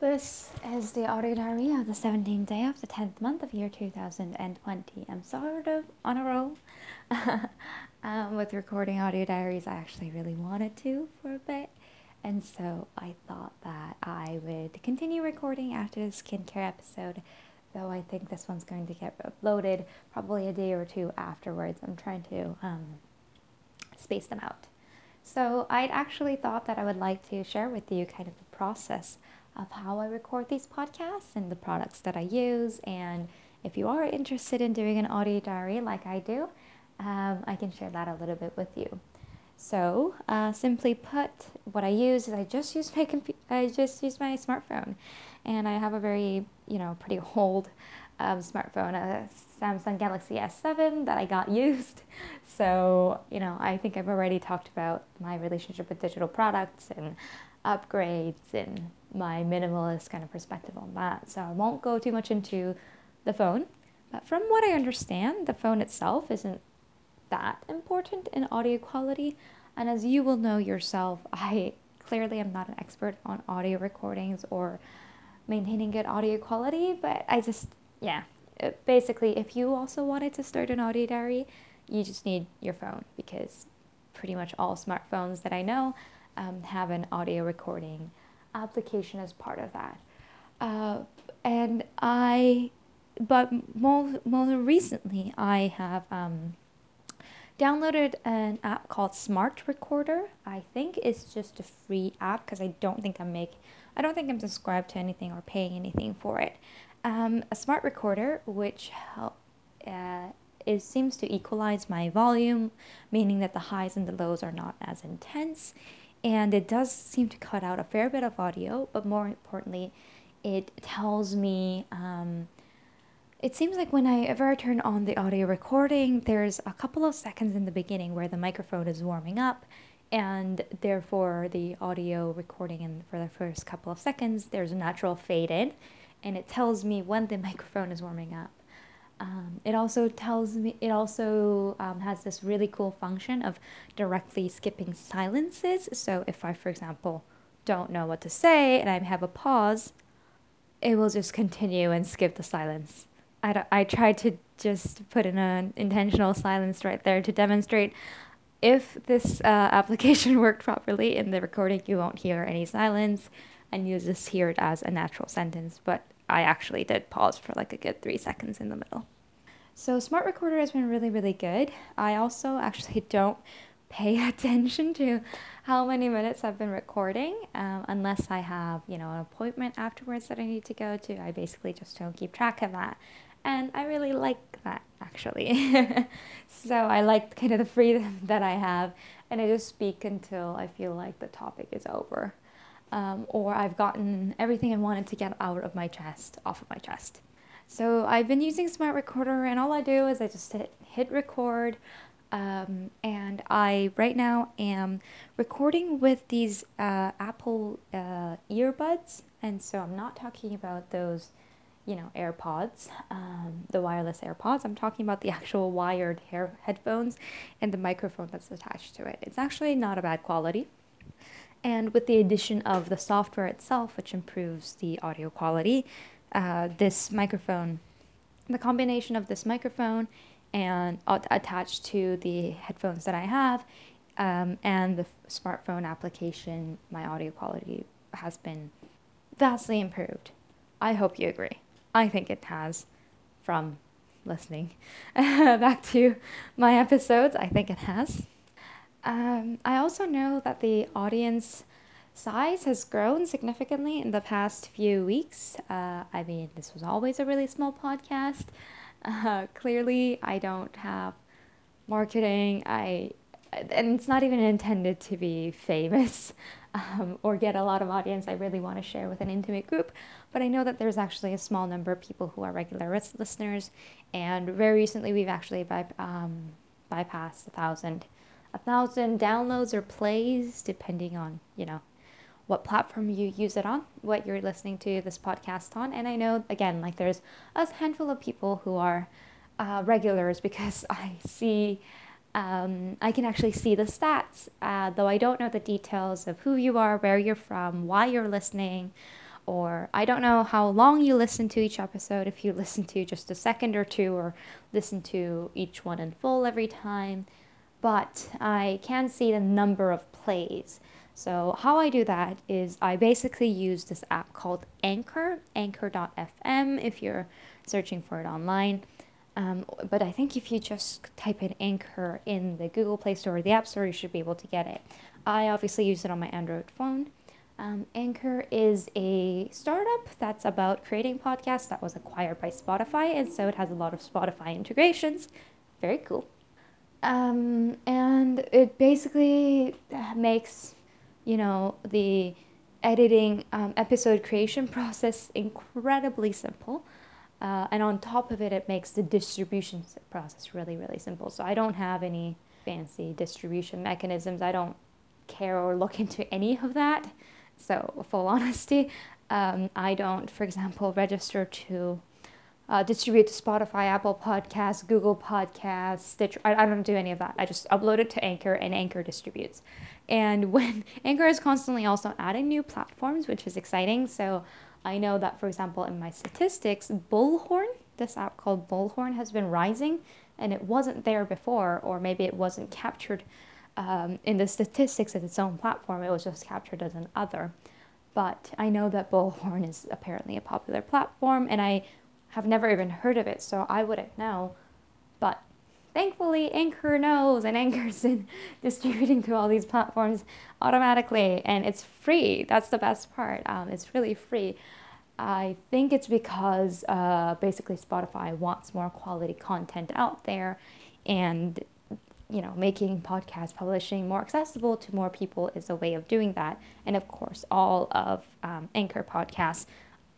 This is the audio diary of the 17th day of the 10th month of year 2020. I'm sort of on a roll um, with recording audio diaries. I actually really wanted to for a bit. And so I thought that I would continue recording after the skincare episode, though I think this one's going to get uploaded probably a day or two afterwards. I'm trying to um, space them out. So I'd actually thought that I would like to share with you kind of the process of how I record these podcasts and the products that I use. And if you are interested in doing an audio diary like I do, um, I can share that a little bit with you. So, uh, simply put, what I use is I just use my compu- I just use my smartphone, and I have a very you know pretty old um, smartphone, a Samsung Galaxy S7 that I got used. So you know I think I've already talked about my relationship with digital products and upgrades and my minimalist kind of perspective on that. So I won't go too much into the phone. But from what I understand, the phone itself isn't that important in audio quality. And as you will know yourself, I clearly am not an expert on audio recordings or maintaining good audio quality, but I just, yeah, basically, if you also wanted to start an audio diary, you just need your phone because pretty much all smartphones that I know um, have an audio recording application as part of that. Uh, and I, but more, more recently, I have um, downloaded an app called Smart Recorder. I think it's just a free app because I don't think I'm make, I don't think I'm subscribed to anything or paying anything for it. Um, a smart recorder, which help, uh, it seems to equalize my volume, meaning that the highs and the lows are not as intense and it does seem to cut out a fair bit of audio, but more importantly, it tells me. Um, it seems like whenever I ever turn on the audio recording, there's a couple of seconds in the beginning where the microphone is warming up, and therefore the audio recording and for the first couple of seconds there's a natural fade in, and it tells me when the microphone is warming up. Um, it also tells me, it also um, has this really cool function of directly skipping silences. So if I, for example, don't know what to say and I have a pause, it will just continue and skip the silence. I, I tried to just put in an intentional silence right there to demonstrate if this uh, application worked properly in the recording, you won't hear any silence and you just hear it as a natural sentence. But I actually did pause for like a good three seconds in the middle. So Smart Recorder has been really, really good. I also actually don't pay attention to how many minutes I've been recording um, unless I have, you know, an appointment afterwards that I need to go to. I basically just don't keep track of that. And I really like that actually. so I like kind of the freedom that I have and I just speak until I feel like the topic is over um, or I've gotten everything I wanted to get out of my chest off of my chest. So I've been using Smart Recorder, and all I do is I just hit, hit record. Um, and I right now am recording with these uh, Apple uh, earbuds, and so I'm not talking about those, you know, AirPods, um, the wireless AirPods. I'm talking about the actual wired hair headphones and the microphone that's attached to it. It's actually not a bad quality. And with the addition of the software itself, which improves the audio quality, uh, this microphone, the combination of this microphone and uh, attached to the headphones that I have, um, and the smartphone application, my audio quality has been vastly improved. I hope you agree. I think it has from listening back to my episodes. I think it has. Um, I also know that the audience size has grown significantly in the past few weeks. Uh, I mean, this was always a really small podcast. Uh, clearly, I don't have marketing. I and it's not even intended to be famous um, or get a lot of audience I really want to share with an intimate group. But I know that there's actually a small number of people who are regular listeners, and very recently we've actually by, um, bypassed a thousand a thousand downloads or plays, depending on, you know, what platform you use it on, what you're listening to this podcast on. And I know, again, like there's a handful of people who are uh, regulars because I see, um, I can actually see the stats, uh, though I don't know the details of who you are, where you're from, why you're listening, or I don't know how long you listen to each episode, if you listen to just a second or two, or listen to each one in full every time, but I can see the number of plays. So, how I do that is I basically use this app called Anchor, anchor.fm, if you're searching for it online. Um, but I think if you just type in Anchor in the Google Play Store or the App Store, you should be able to get it. I obviously use it on my Android phone. Um, Anchor is a startup that's about creating podcasts that was acquired by Spotify, and so it has a lot of Spotify integrations. Very cool. Um, and it basically makes, you know, the editing um, episode creation process incredibly simple. Uh, and on top of it, it makes the distribution process really, really simple. So I don't have any fancy distribution mechanisms. I don't care or look into any of that. So, full honesty, um, I don't, for example, register to uh, distribute to Spotify, Apple Podcasts, Google Podcasts, Stitcher. I, I don't do any of that. I just upload it to Anchor and Anchor distributes. And when Anchor is constantly also adding new platforms, which is exciting. So I know that, for example, in my statistics, Bullhorn, this app called Bullhorn, has been rising and it wasn't there before, or maybe it wasn't captured um, in the statistics of its own platform, it was just captured as an other. But I know that Bullhorn is apparently a popular platform, and I have never even heard of it, so I wouldn't know. But thankfully, Anchor knows, and Anchor's in distributing to all these platforms automatically, and it's free. That's the best part. Um, it's really free. I think it's because uh, basically Spotify wants more quality content out there, and you know, making podcast publishing more accessible to more people is a way of doing that. And of course, all of um, Anchor podcasts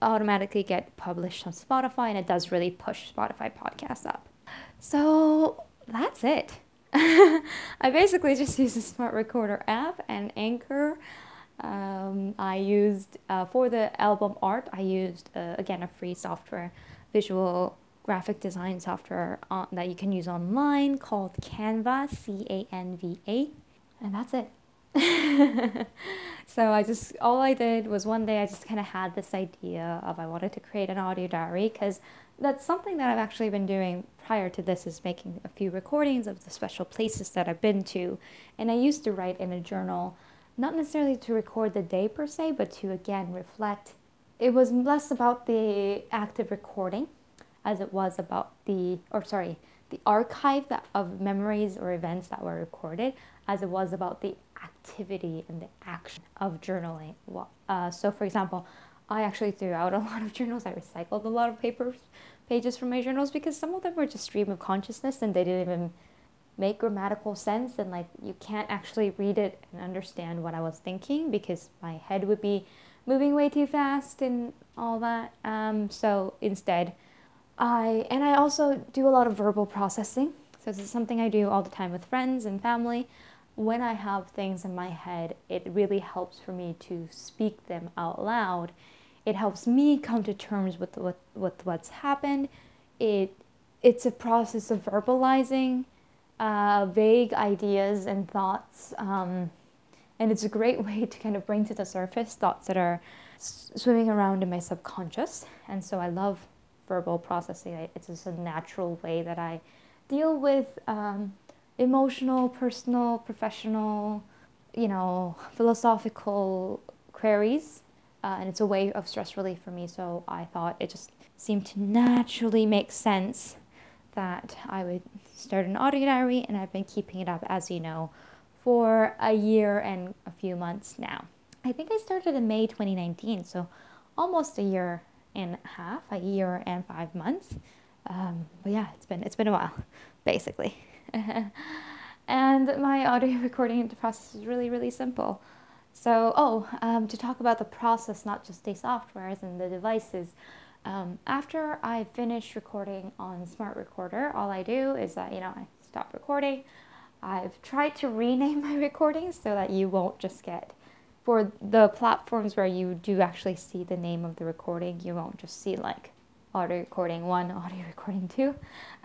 automatically get published on Spotify, and it does really push Spotify podcasts up. So that's it. I basically just use the Smart Recorder app and Anchor. Um, I used uh, for the album art. I used uh, again a free software, visual graphic design software on, that you can use online called Canva, C A N V A, and that's it. so I just all I did was one day I just kind of had this idea of I wanted to create an audio diary because that's something that I've actually been doing prior to this is making a few recordings of the special places that I've been to. And I used to write in a journal not necessarily to record the day per se but to again reflect. It was less about the active recording as it was about the, or sorry, the archive that, of memories or events that were recorded as it was about the activity and the action of journaling. Uh, so, for example, I actually threw out a lot of journals. I recycled a lot of papers, pages from my journals because some of them were just stream of consciousness and they didn't even make grammatical sense and like you can't actually read it and understand what I was thinking because my head would be moving way too fast and all that. Um, so instead, I and I also do a lot of verbal processing. So this is something I do all the time with friends and family. When I have things in my head, it really helps for me to speak them out loud. It helps me come to terms with with, with what's happened. It it's a process of verbalizing uh, vague ideas and thoughts, um, and it's a great way to kind of bring to the surface thoughts that are swimming around in my subconscious. And so I love verbal processing. It's just a natural way that I deal with um, emotional, personal, professional, you know, philosophical queries. Uh, and it's a way of stress relief for me. So I thought it just seemed to naturally make sense that I would start an audio diary, and I've been keeping it up, as you know, for a year and a few months now. I think I started in May 2019, so almost a year and a half, a year and five months. Um, but yeah, it's been it's been a while, basically. and my audio recording process is really really simple. So oh, um, to talk about the process, not just the softwares and the devices. Um, after I finish recording on Smart Recorder, all I do is that you know I stop recording. I've tried to rename my recordings so that you won't just get for the platforms where you do actually see the name of the recording, you won't just see like audio recording one, audio recording two.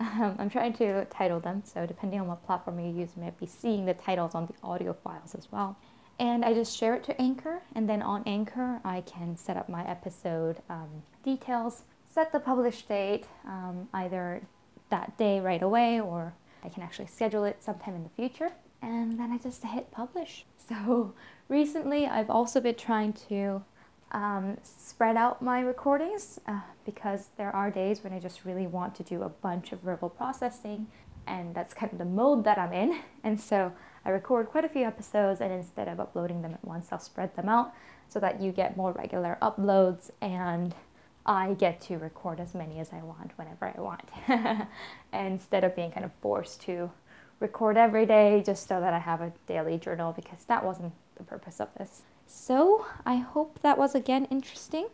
Um, I'm trying to title them, so depending on what platform you use, you might be seeing the titles on the audio files as well. and I just share it to Anchor. And then on Anchor, I can set up my episode um, details, set the publish date, um, either that day right away or I can actually schedule it sometime in the future. And then I just hit publish. So recently, I've also been trying to um, spread out my recordings uh, because there are days when I just really want to do a bunch of verbal processing, and that's kind of the mode that I'm in. And so I record quite a few episodes, and instead of uploading them at once, I'll spread them out so that you get more regular uploads and I get to record as many as I want whenever I want. instead of being kind of forced to record every day just so that I have a daily journal because that wasn't the purpose of this. So I hope that was again interesting.